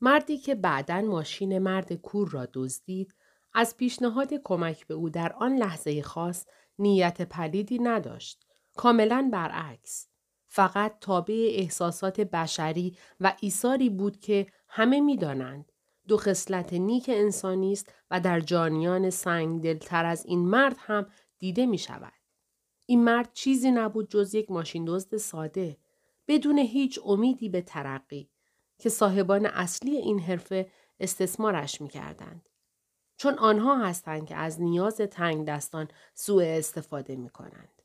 مردی که بعدا ماشین مرد کور را دزدید از پیشنهاد کمک به او در آن لحظه خاص نیت پلیدی نداشت. کاملا برعکس. فقط تابع احساسات بشری و ایثاری بود که همه می‌دانند دو خصلت نیک انسانی است و در جانیان سنگ دلتر از این مرد هم دیده می شود. این مرد چیزی نبود جز یک ماشین دزد ساده بدون هیچ امیدی به ترقی که صاحبان اصلی این حرفه استثمارش می کردند. چون آنها هستند که از نیاز تنگ دستان سوء استفاده می کنند.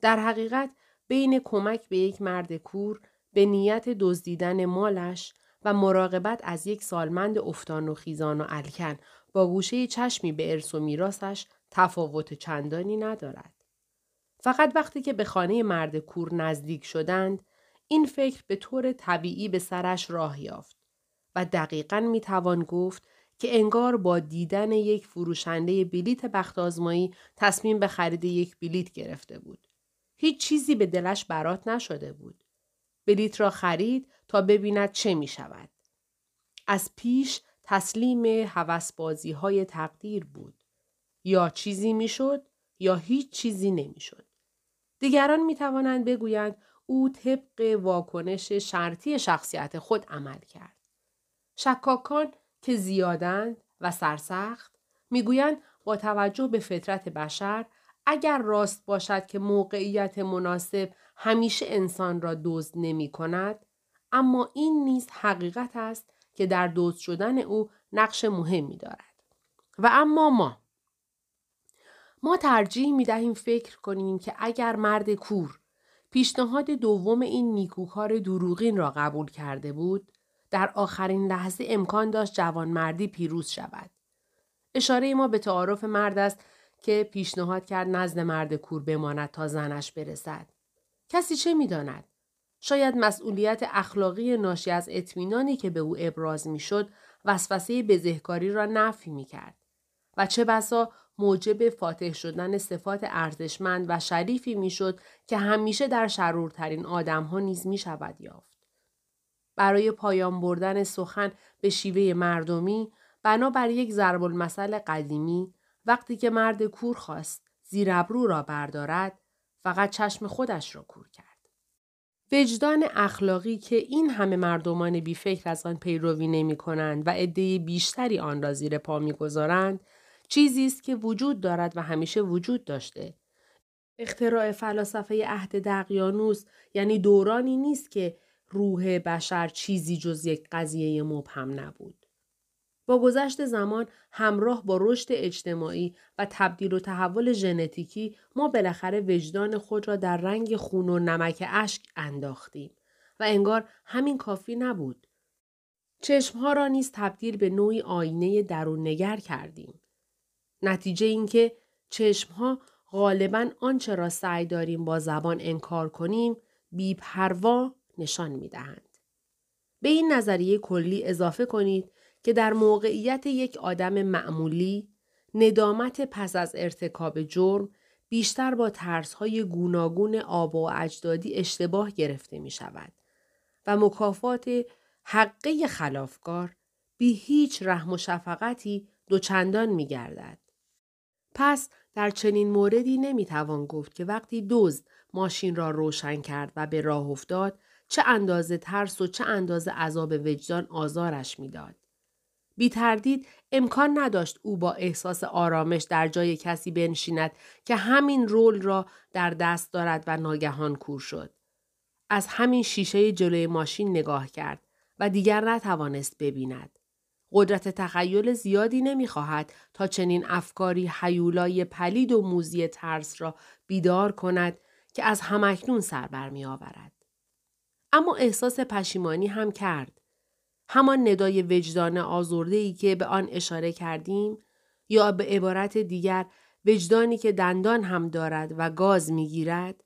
در حقیقت بین کمک به یک مرد کور به نیت دزدیدن مالش و مراقبت از یک سالمند افتان و خیزان و الکن با گوشه چشمی به ارث و میراسش تفاوت چندانی ندارد. فقط وقتی که به خانه مرد کور نزدیک شدند این فکر به طور طبیعی به سرش راه یافت و دقیقا می توان گفت که انگار با دیدن یک فروشنده بلیت بخت آزمایی تصمیم به خرید یک بلیت گرفته بود. هیچ چیزی به دلش برات نشده بود. بلیت را خرید تا ببیند چه می شود. از پیش تسلیم حوسبازی های تقدیر بود. یا چیزی می شد یا هیچ چیزی نمی شد. دیگران می توانند بگویند او طبق واکنش شرطی شخصیت خود عمل کرد. شکاکان که زیادند و سرسخت می‌گویند با توجه به فطرت بشر اگر راست باشد که موقعیت مناسب همیشه انسان را دزد نمی کند اما این نیز حقیقت است که در دزد شدن او نقش مهمی دارد و اما ما ما ترجیح می دهیم فکر کنیم که اگر مرد کور پیشنهاد دوم این نیکوکار دروغین را قبول کرده بود در آخرین لحظه امکان داشت جوانمردی پیروز شود. اشاره ما به تعارف مرد است که پیشنهاد کرد نزد مرد کور بماند تا زنش برسد. کسی چه می‌داند؟ شاید مسئولیت اخلاقی ناشی از اطمینانی که به او ابراز می‌شد وسوسه بزهکاری را نفی می کرد. و چه بسا موجب فاتح شدن صفات ارزشمند و شریفی می‌شد که همیشه در شرورترین آدمها نیز می شود یافت. برای پایان بردن سخن به شیوه مردمی بنابر یک ضرب المثل قدیمی وقتی که مرد کور خواست زیر ابرو را بردارد فقط چشم خودش را کور کرد. وجدان اخلاقی که این همه مردمان بیفکر از آن پیروی نمی کنند و عده بیشتری آن را زیر پا می‌گذارند چیزی است که وجود دارد و همیشه وجود داشته. اختراع فلاسفه عهد دقیانوس یعنی دورانی نیست که روح بشر چیزی جز یک قضیه مبهم نبود. با گذشت زمان همراه با رشد اجتماعی و تبدیل و تحول ژنتیکی ما بالاخره وجدان خود را در رنگ خون و نمک اشک انداختیم و انگار همین کافی نبود. چشمها را نیز تبدیل به نوعی آینه درون نگر کردیم. نتیجه اینکه چشمها غالبا آنچه را سعی داریم با زبان انکار کنیم بیپروا نشان می دهند. به این نظریه کلی اضافه کنید که در موقعیت یک آدم معمولی ندامت پس از ارتکاب جرم بیشتر با ترسهای گوناگون آب و اجدادی اشتباه گرفته می شود و مکافات حقه خلافکار بی هیچ رحم و شفقتی دوچندان می گردد. پس در چنین موردی نمی توان گفت که وقتی دزد ماشین را روشن کرد و به راه افتاد چه اندازه ترس و چه اندازه عذاب وجدان آزارش می‌داد. بی تردید امکان نداشت او با احساس آرامش در جای کسی بنشیند که همین رول را در دست دارد و ناگهان کور شد. از همین شیشه جلوی ماشین نگاه کرد و دیگر نتوانست ببیند. قدرت تخیل زیادی نمی‌خواهد تا چنین افکاری حیولای پلید و موزی ترس را بیدار کند که از همکنون سر برمی آورد. اما احساس پشیمانی هم کرد. همان ندای وجدان آزرده ای که به آن اشاره کردیم یا به عبارت دیگر وجدانی که دندان هم دارد و گاز می‌گیرد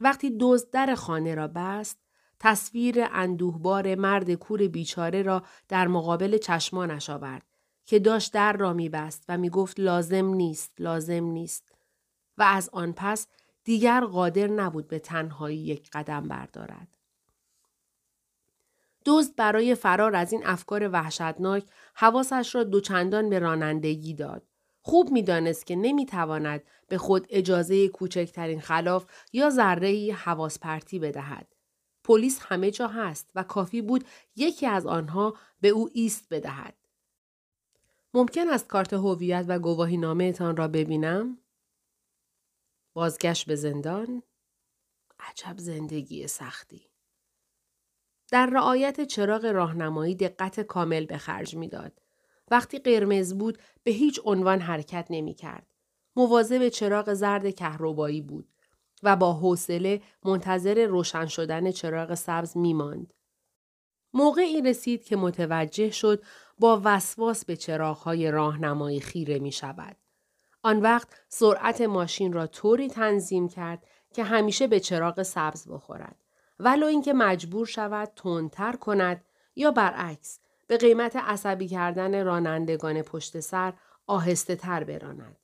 وقتی دزد در خانه را بست تصویر اندوهبار مرد کور بیچاره را در مقابل چشمانش آورد که داشت در را میبست و می‌گفت لازم نیست لازم نیست و از آن پس دیگر قادر نبود به تنهایی یک قدم بردارد دزد برای فرار از این افکار وحشتناک حواسش را دوچندان به رانندگی داد. خوب می‌دانست که نمی‌تواند به خود اجازه کوچکترین خلاف یا ذره حواس پرتی بدهد. پلیس همه جا هست و کافی بود یکی از آنها به او ایست بدهد. ممکن است کارت هویت و گواهی نامه را ببینم؟ بازگشت به زندان؟ عجب زندگی سختی. در رعایت چراغ راهنمایی دقت کامل به خرج می‌داد. وقتی قرمز بود به هیچ عنوان حرکت نمی کرد. مواظب چراغ زرد کهربایی بود و با حوصله منتظر روشن شدن چراغ سبز می ماند. موقعی رسید که متوجه شد با وسواس به چراغهای راهنمایی خیره می شود. آن وقت سرعت ماشین را طوری تنظیم کرد که همیشه به چراغ سبز بخورد. ولو اینکه مجبور شود تندتر کند یا برعکس به قیمت عصبی کردن رانندگان پشت سر آهسته تر براند.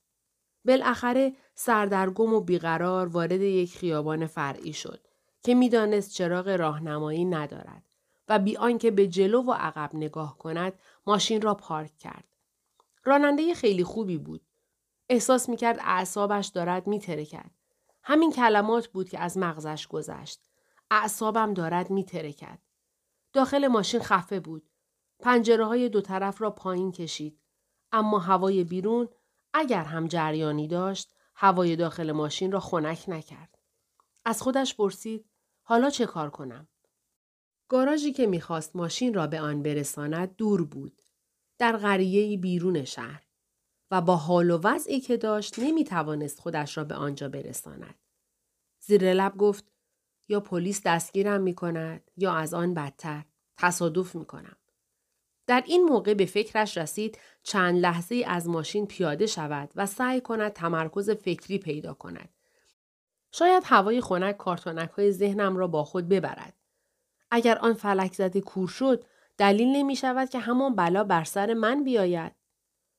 بالاخره سردرگم و بیقرار وارد یک خیابان فرعی شد که می‌دانست چراغ راهنمایی ندارد و بی آنکه به جلو و عقب نگاه کند ماشین را پارک کرد. راننده خیلی خوبی بود. احساس می‌کرد اعصابش دارد میترکد. همین کلمات بود که از مغزش گذشت. اعصابم دارد میترکد. داخل ماشین خفه بود. پنجره های دو طرف را پایین کشید. اما هوای بیرون اگر هم جریانی داشت هوای داخل ماشین را خنک نکرد. از خودش پرسید حالا چه کار کنم؟ گاراژی که می‌خواست ماشین را به آن برساند دور بود. در قریه بیرون شهر. و با حال و وضعی که داشت نمی‌توانست خودش را به آنجا برساند. زیر لب گفت یا پلیس دستگیرم می کند یا از آن بدتر تصادف می کنم. در این موقع به فکرش رسید چند لحظه از ماشین پیاده شود و سعی کند تمرکز فکری پیدا کند. شاید هوای خنک کارتونک های ذهنم را با خود ببرد. اگر آن فلک زده کور شد دلیل نمی شود که همان بلا بر سر من بیاید.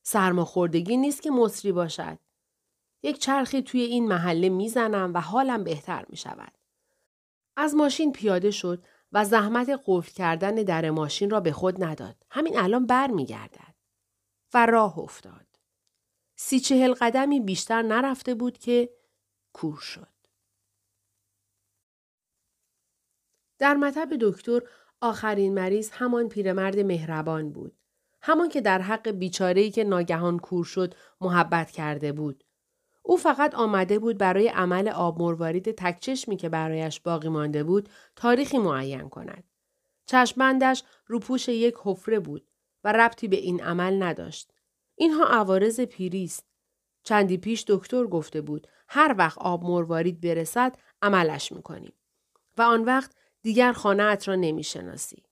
سرماخوردگی نیست که مصری باشد. یک چرخی توی این محله می‌زنم و حالم بهتر می شود. از ماشین پیاده شد و زحمت قفل کردن در ماشین را به خود نداد. همین الان بر می گردد. و راه افتاد. سی چهل قدمی بیشتر نرفته بود که کور شد. در مطب دکتر آخرین مریض همان پیرمرد مهربان بود. همان که در حق بیچاره‌ای که ناگهان کور شد محبت کرده بود. او فقط آمده بود برای عمل آب مروارید تکچشمی که برایش باقی مانده بود تاریخی معین کند. چشمندش روپوش یک حفره بود و ربطی به این عمل نداشت. اینها عوارض پیری است. چندی پیش دکتر گفته بود هر وقت آب مروارید برسد عملش می‌کنیم. و آن وقت دیگر خانه ات را نمی‌شناسی.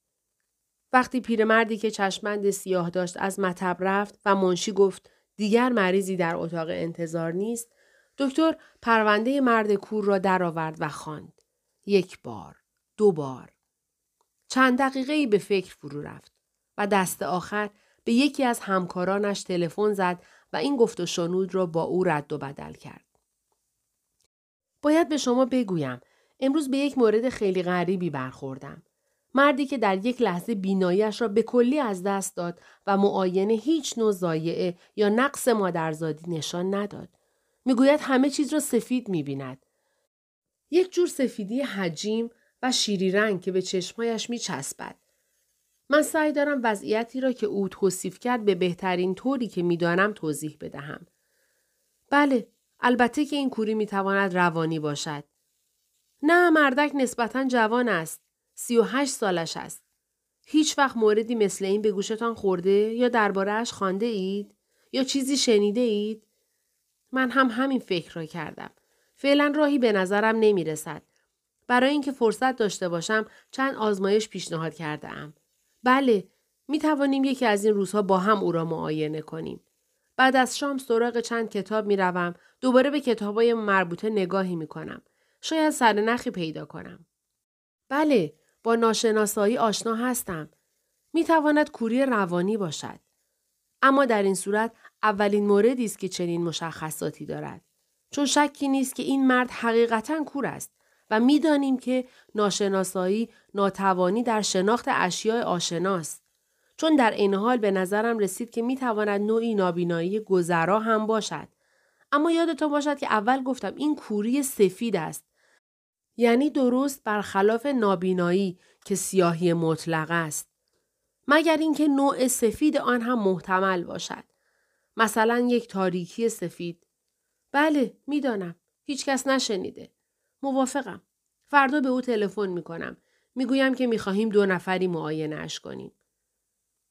وقتی پیرمردی که چشمند سیاه داشت از مطب رفت و منشی گفت دیگر مریضی در اتاق انتظار نیست دکتر پرونده مرد کور را درآورد و خواند یک بار دو بار چند دقیقه ای به فکر فرو رفت و دست آخر به یکی از همکارانش تلفن زد و این گفت و شنود را با او رد و بدل کرد. باید به شما بگویم امروز به یک مورد خیلی غریبی برخوردم. مردی که در یک لحظه بینایش را به کلی از دست داد و معاینه هیچ نوع زایعه یا نقص مادرزادی نشان نداد. می‌گوید همه چیز را سفید می‌بیند. یک جور سفیدی حجیم و شیری رنگ که به چشمایش میچسبد. من سعی دارم وضعیتی را که او توصیف کرد به بهترین طوری که می‌دانم توضیح بدهم. بله، البته که این کوری می‌تواند روانی باشد. نه مردک نسبتا جوان است. سی و هشت سالش است. هیچ وقت موردی مثل این به گوشتان خورده یا دربارهش خانده اید؟ یا چیزی شنیده اید؟ من هم همین فکر را کردم. فعلا راهی به نظرم نمی رسد. برای اینکه فرصت داشته باشم چند آزمایش پیشنهاد کرده ام. بله، می توانیم یکی از این روزها با هم او را معاینه کنیم. بعد از شام سراغ چند کتاب می روم. دوباره به کتابای مربوطه نگاهی می کنم. شاید سرنخی پیدا کنم. بله، با ناشناسایی آشنا هستم. می تواند کوری روانی باشد. اما در این صورت اولین موردی است که چنین مشخصاتی دارد. چون شکی نیست که این مرد حقیقتا کور است و می‌دانیم که ناشناسایی ناتوانی در شناخت اشیاء آشناست. چون در این حال به نظرم رسید که می‌تواند نوعی نابینایی گذرا هم باشد. اما یادتان باشد که اول گفتم این کوری سفید است. یعنی درست برخلاف نابینایی که سیاهی مطلق است. مگر اینکه نوع سفید آن هم محتمل باشد. مثلا یک تاریکی سفید. بله می‌دانم. هیچکس نشنیده. موافقم. فردا به او تلفن می کنم. می‌گویم که می‌خواهیم دو نفری معاینه اش کنیم.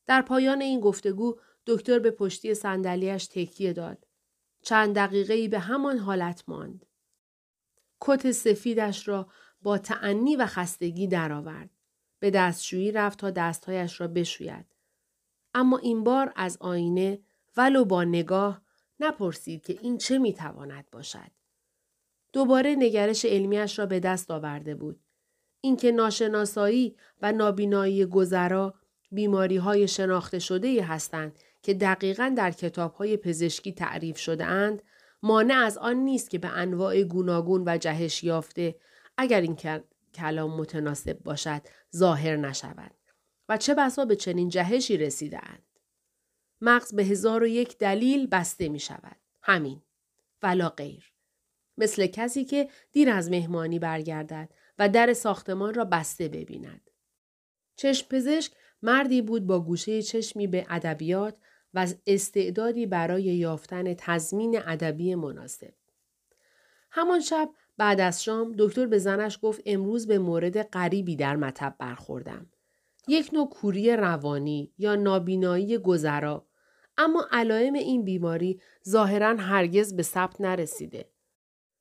در پایان این گفتگو دکتر به پشتی صندلیاش تکیه داد. چند دقیقه ای به همان حالت ماند. کت سفیدش را با تعنی و خستگی درآورد. به دستشویی رفت تا دستهایش را بشوید. اما این بار از آینه ولو با نگاه نپرسید که این چه می‌تواند باشد. دوباره نگرش علمیش را به دست آورده بود. اینکه ناشناسایی و نابینایی گذرا بیماری های شناخته شده هستند که دقیقا در کتاب های پزشکی تعریف شده اند مانع از آن نیست که به انواع گوناگون و جهش یافته اگر این کلام متناسب باشد ظاهر نشود و چه بسا به چنین جهشی رسیده اند. مغز به هزار و یک دلیل بسته می شود. همین. ولا غیر. مثل کسی که دیر از مهمانی برگردد و در ساختمان را بسته ببیند. چشم پزشک مردی بود با گوشه چشمی به ادبیات و استعدادی برای یافتن تضمین ادبی مناسب. همان شب بعد از شام دکتر به زنش گفت امروز به مورد غریبی در مطب برخوردم. یک نوع کوری روانی یا نابینایی گذرا اما علائم این بیماری ظاهرا هرگز به ثبت نرسیده.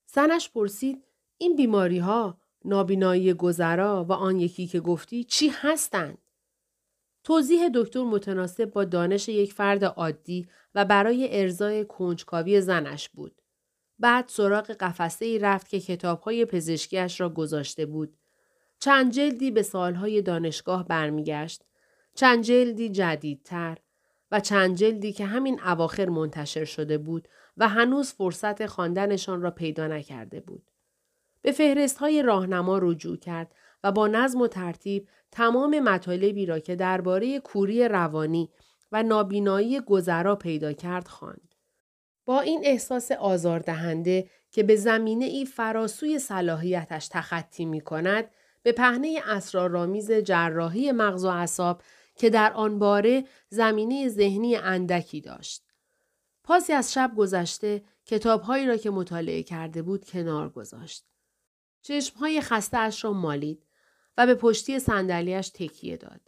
زنش پرسید این بیماری ها نابینایی گذرا و آن یکی که گفتی چی هستند؟ توضیح دکتر متناسب با دانش یک فرد عادی و برای ارزای کنجکاوی زنش بود. بعد سراغ قفسه ای رفت که کتابهای پزشکیش را گذاشته بود. چند جلدی به سالهای دانشگاه برمیگشت. چند جلدی جدیدتر و چند جلدی که همین اواخر منتشر شده بود و هنوز فرصت خواندنشان را پیدا نکرده بود. به فهرست های راهنما رجوع کرد و با نظم و ترتیب تمام مطالبی را که درباره کوری روانی و نابینایی گذرا پیدا کرد خواند. با این احساس آزاردهنده که به زمینه ای فراسوی صلاحیتش تخطی می کند، به پهنه اسرارآمیز جراحی مغز و اعصاب که در آن باره زمینه ذهنی اندکی داشت. پاسی از شب گذشته کتابهایی را که مطالعه کرده بود کنار گذاشت. چشمهای خسته اش را مالید و به پشتی صندلیاش تکیه داد.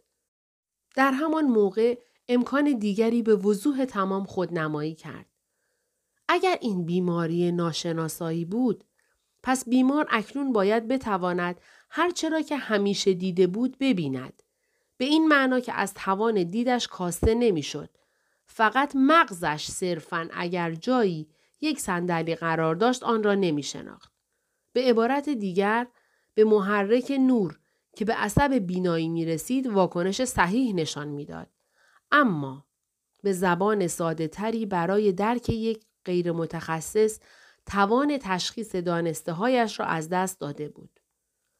در همان موقع امکان دیگری به وضوح تمام خودنمایی کرد. اگر این بیماری ناشناسایی بود، پس بیمار اکنون باید بتواند هر چرا که همیشه دیده بود ببیند. به این معنا که از توان دیدش کاسته نمی‌شد. فقط مغزش صرفا اگر جایی یک صندلی قرار داشت آن را نمی شناخت. به عبارت دیگر به محرک نور که به عصب بینایی می رسید واکنش صحیح نشان می‌داد. اما به زبان ساده تری برای درک یک غیر متخصص توان تشخیص دانسته هایش را از دست داده بود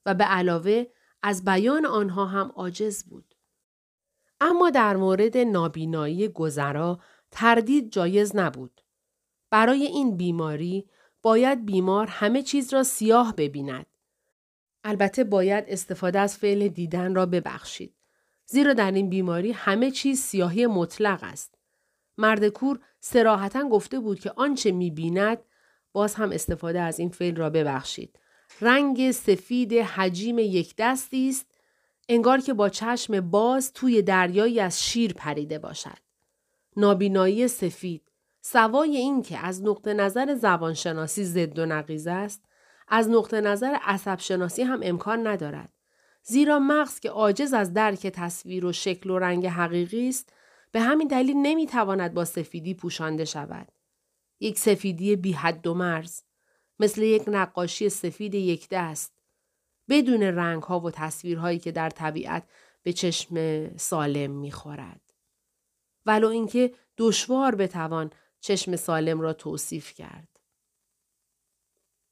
و به علاوه از بیان آنها هم عاجز بود. اما در مورد نابینایی گذرا تردید جایز نبود. برای این بیماری باید بیمار همه چیز را سیاه ببیند. البته باید استفاده از فعل دیدن را ببخشید. زیرا در این بیماری همه چیز سیاهی مطلق است. مرد کور سراحتا گفته بود که آنچه بیند باز هم استفاده از این فعل را ببخشید. رنگ سفید حجیم یک دستی است انگار که با چشم باز توی دریایی از شیر پریده باشد. نابینایی سفید سوای این که از نقطه نظر زبانشناسی ضد و نقیز است از نقطه نظر عصب شناسی هم امکان ندارد. زیرا مغز که عاجز از درک تصویر و شکل و رنگ حقیقی است به همین دلیل نمی‌تواند با سفیدی پوشانده شود. یک سفیدی بی حد و مرز مثل یک نقاشی سفید یک دست بدون رنگ ها و تصویرهایی که در طبیعت به چشم سالم می‌خورد. ولو اینکه دشوار بتوان چشم سالم را توصیف کرد.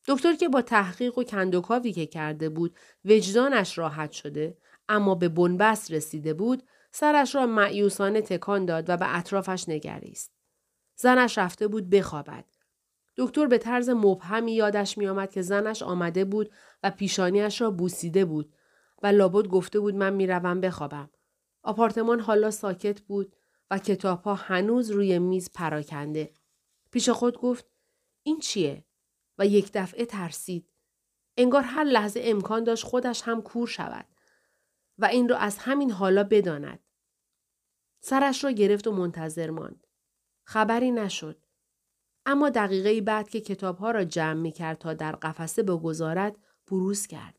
دکتر که با تحقیق و کندوکاوی که کرده بود وجدانش راحت شده اما به بنبست رسیده بود سرش را معیوسانه تکان داد و به اطرافش نگریست. زنش رفته بود بخوابد. دکتر به طرز مبهمی یادش میآمد که زنش آمده بود و پیشانیش را بوسیده بود و لابد گفته بود من می‌روم بخوابم. آپارتمان حالا ساکت بود و کتابها هنوز روی میز پراکنده. پیش خود گفت این چیه؟ و یک دفعه ترسید. انگار هر لحظه امکان داشت خودش هم کور شود و این را از همین حالا بداند. سرش را گرفت و منتظر ماند. خبری نشد. اما دقیقه بعد که کتابها را جمع می کرد تا در قفسه بگذارد بروز کرد.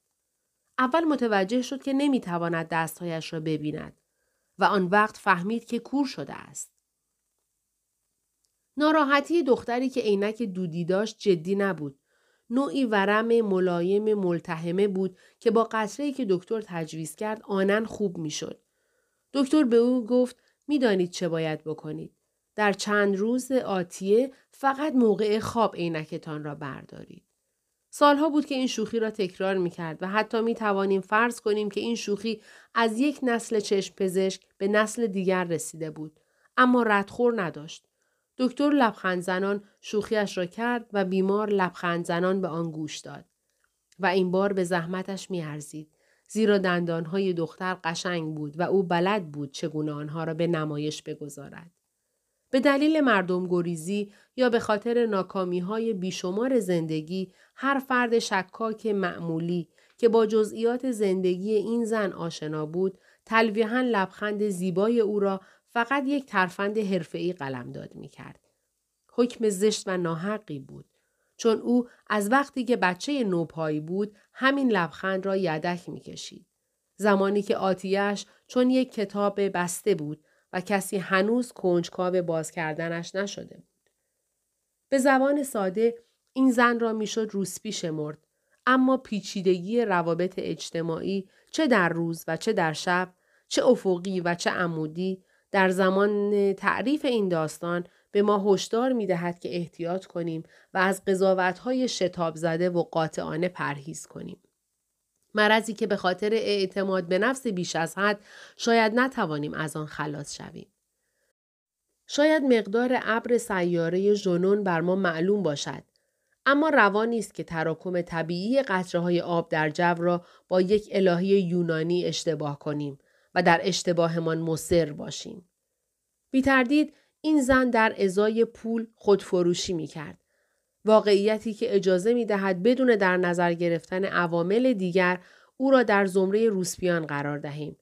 اول متوجه شد که نمی تواند دستهایش را ببیند و آن وقت فهمید که کور شده است. ناراحتی دختری که عینک دودی داشت جدی نبود. نوعی ورم ملایم ملتهمه بود که با قطره که دکتر تجویز کرد آنن خوب می‌شد. دکتر به او گفت می‌دانید چه باید بکنید. در چند روز آتیه فقط موقع خواب عینکتان را بردارید. سالها بود که این شوخی را تکرار می کرد و حتی می توانیم فرض کنیم که این شوخی از یک نسل چشم پزشک به نسل دیگر رسیده بود. اما ردخور نداشت. دکتر لبخند زنان شوخیش را کرد و بیمار لبخند زنان به آن گوش داد. و این بار به زحمتش میارزید. زیرا دندانهای دختر قشنگ بود و او بلد بود چگونه آنها را به نمایش بگذارد. به دلیل مردم گریزی یا به خاطر ناکامی های بیشمار زندگی هر فرد شکاک معمولی که با جزئیات زندگی این زن آشنا بود تلویحا لبخند زیبای او را فقط یک ترفند حرفه‌ای قلمداد می‌کرد. حکم زشت و ناحقی بود. چون او از وقتی که بچه نوپایی بود همین لبخند را یدک می‌کشید. زمانی که آتیش چون یک کتاب بسته بود و کسی هنوز کنجکاو باز کردنش نشده بود. به زبان ساده این زن را می‌شد روسپی شمرد اما پیچیدگی روابط اجتماعی چه در روز و چه در شب چه افقی و چه عمودی در زمان تعریف این داستان به ما هشدار می دهد که احتیاط کنیم و از قضاوتهای شتاب زده و قاطعانه پرهیز کنیم. مرضی که به خاطر اعتماد به نفس بیش از حد شاید نتوانیم از آن خلاص شویم. شاید مقدار ابر سیاره ژنون بر ما معلوم باشد اما روان نیست که تراکم طبیعی قطره های آب در جو را با یک الهی یونانی اشتباه کنیم و در اشتباهمان مصر باشیم. بی تردید این زن در ازای پول خودفروشی می کرد. واقعیتی که اجازه می دهد بدون در نظر گرفتن عوامل دیگر او را در زمره روسپیان قرار دهیم.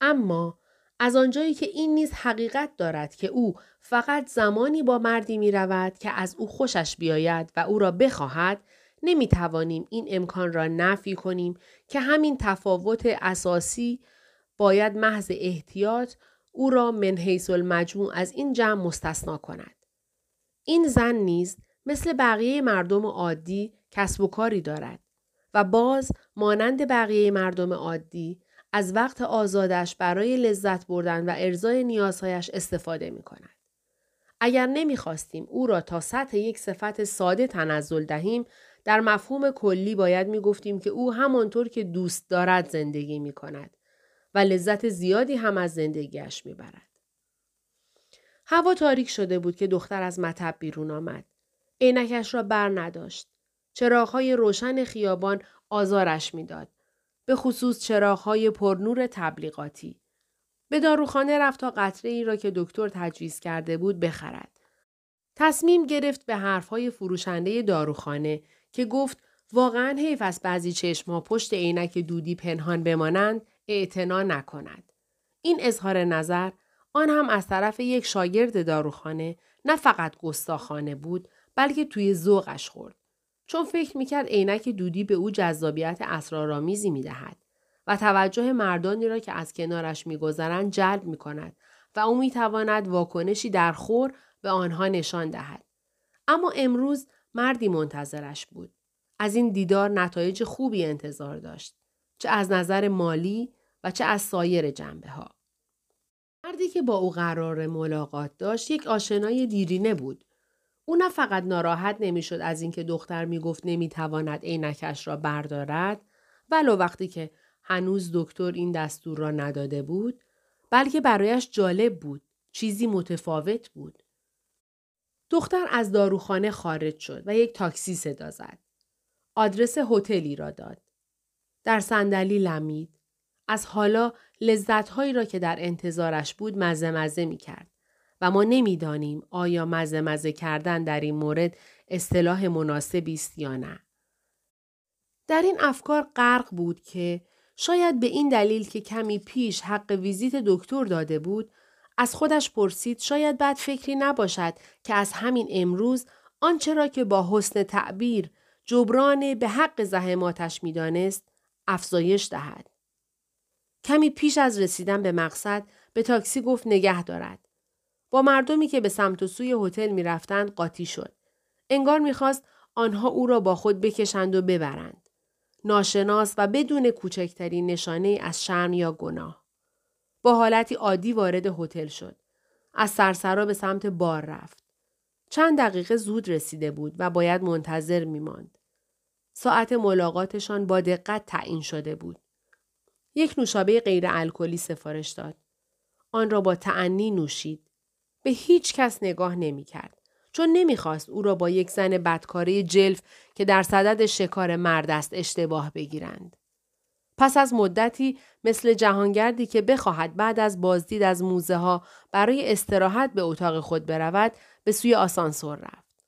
اما از آنجایی که این نیز حقیقت دارد که او فقط زمانی با مردی می رود که از او خوشش بیاید و او را بخواهد نمی توانیم این امکان را نفی کنیم که همین تفاوت اساسی باید محض احتیاط او را من حیث المجموع از این جمع مستثنا کند. این زن نیز مثل بقیه مردم عادی کسب و کاری دارد و باز مانند بقیه مردم عادی از وقت آزادش برای لذت بردن و ارزای نیازهایش استفاده می کند. اگر نمی‌خواستیم او را تا سطح یک صفت ساده تنزل دهیم در مفهوم کلی باید می گفتیم که او همانطور که دوست دارد زندگی می کند و لذت زیادی هم از زندگیش می برد. هوا تاریک شده بود که دختر از مطب بیرون آمد. عینکش را بر نداشت. چراغهای روشن خیابان آزارش می‌داد. به خصوص چراغهای پرنور تبلیغاتی. به داروخانه رفت تا قطره ای را که دکتر تجویز کرده بود بخرد. تصمیم گرفت به حرفهای فروشنده داروخانه که گفت واقعا حیف از بعضی چشمها پشت عینک دودی پنهان بمانند اعتنا نکند. این اظهار نظر آن هم از طرف یک شاگرد داروخانه نه فقط گستاخانه بود بلکه توی ذوقش خورد. چون فکر می‌کرد عینک دودی به او جذابیت اسرارآمیزی می‌دهد و توجه مردانی را که از کنارش میگذرند جلب می‌کند و او می‌تواند واکنشی در خور به آنها نشان دهد. اما امروز مردی منتظرش بود. از این دیدار نتایج خوبی انتظار داشت. چه از نظر مالی و چه از سایر جنبه ها. مردی که با او قرار ملاقات داشت یک آشنای دیرینه بود. او نه فقط ناراحت نمی‌شد از اینکه دختر می‌گفت نمی‌تواند عینکش را بردارد ولو وقتی که هنوز دکتر این دستور را نداده بود بلکه برایش جالب بود چیزی متفاوت بود دختر از داروخانه خارج شد و یک تاکسی صدا زد آدرس هتلی را داد در صندلی لمید از حالا لذتهایی را که در انتظارش بود مزه مزه می کرد. و ما نمی‌دانیم آیا مزه مزه کردن در این مورد اصطلاح مناسبی است یا نه. در این افکار غرق بود که شاید به این دلیل که کمی پیش حق ویزیت دکتر داده بود از خودش پرسید شاید بد فکری نباشد که از همین امروز آنچه را که با حسن تعبیر جبران به حق زحماتش می‌دانست افزایش دهد. کمی پیش از رسیدن به مقصد به تاکسی گفت نگه دارد. با مردمی که به سمت و سوی هتل می‌رفتند قاطی شد. انگار می‌خواست آنها او را با خود بکشند و ببرند. ناشناس و بدون کوچکترین نشانه از شرم یا گناه. با حالتی عادی وارد هتل شد. از سرسرا به سمت بار رفت. چند دقیقه زود رسیده بود و باید منتظر میماند. ساعت ملاقاتشان با دقت تعیین شده بود. یک نوشابه غیر الکلی سفارش داد. آن را با تعنی نوشید. به هیچ کس نگاه نمی کرد. چون نمی‌خواست او را با یک زن بدکاره جلف که در صدد شکار مرد است اشتباه بگیرند. پس از مدتی مثل جهانگردی که بخواهد بعد از بازدید از موزه ها برای استراحت به اتاق خود برود به سوی آسانسور رفت.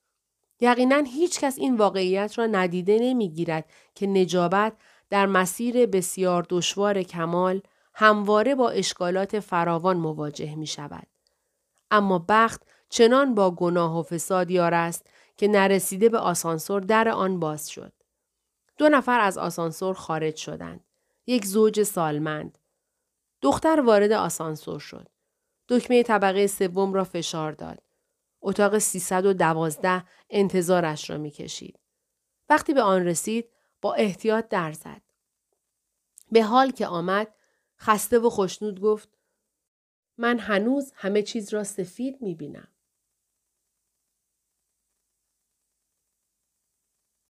یقینا هیچ کس این واقعیت را ندیده نمی‌گیرد که نجابت در مسیر بسیار دشوار کمال همواره با اشکالات فراوان مواجه می شود. اما بخت چنان با گناه و فساد یار است که نرسیده به آسانسور در آن باز شد. دو نفر از آسانسور خارج شدند. یک زوج سالمند. دختر وارد آسانسور شد. دکمه طبقه سوم را فشار داد. اتاق 312 انتظارش را می‌کشید. وقتی به آن رسید با احتیاط در زد. به حال که آمد خسته و خوشنود گفت من هنوز همه چیز را سفید می بینم.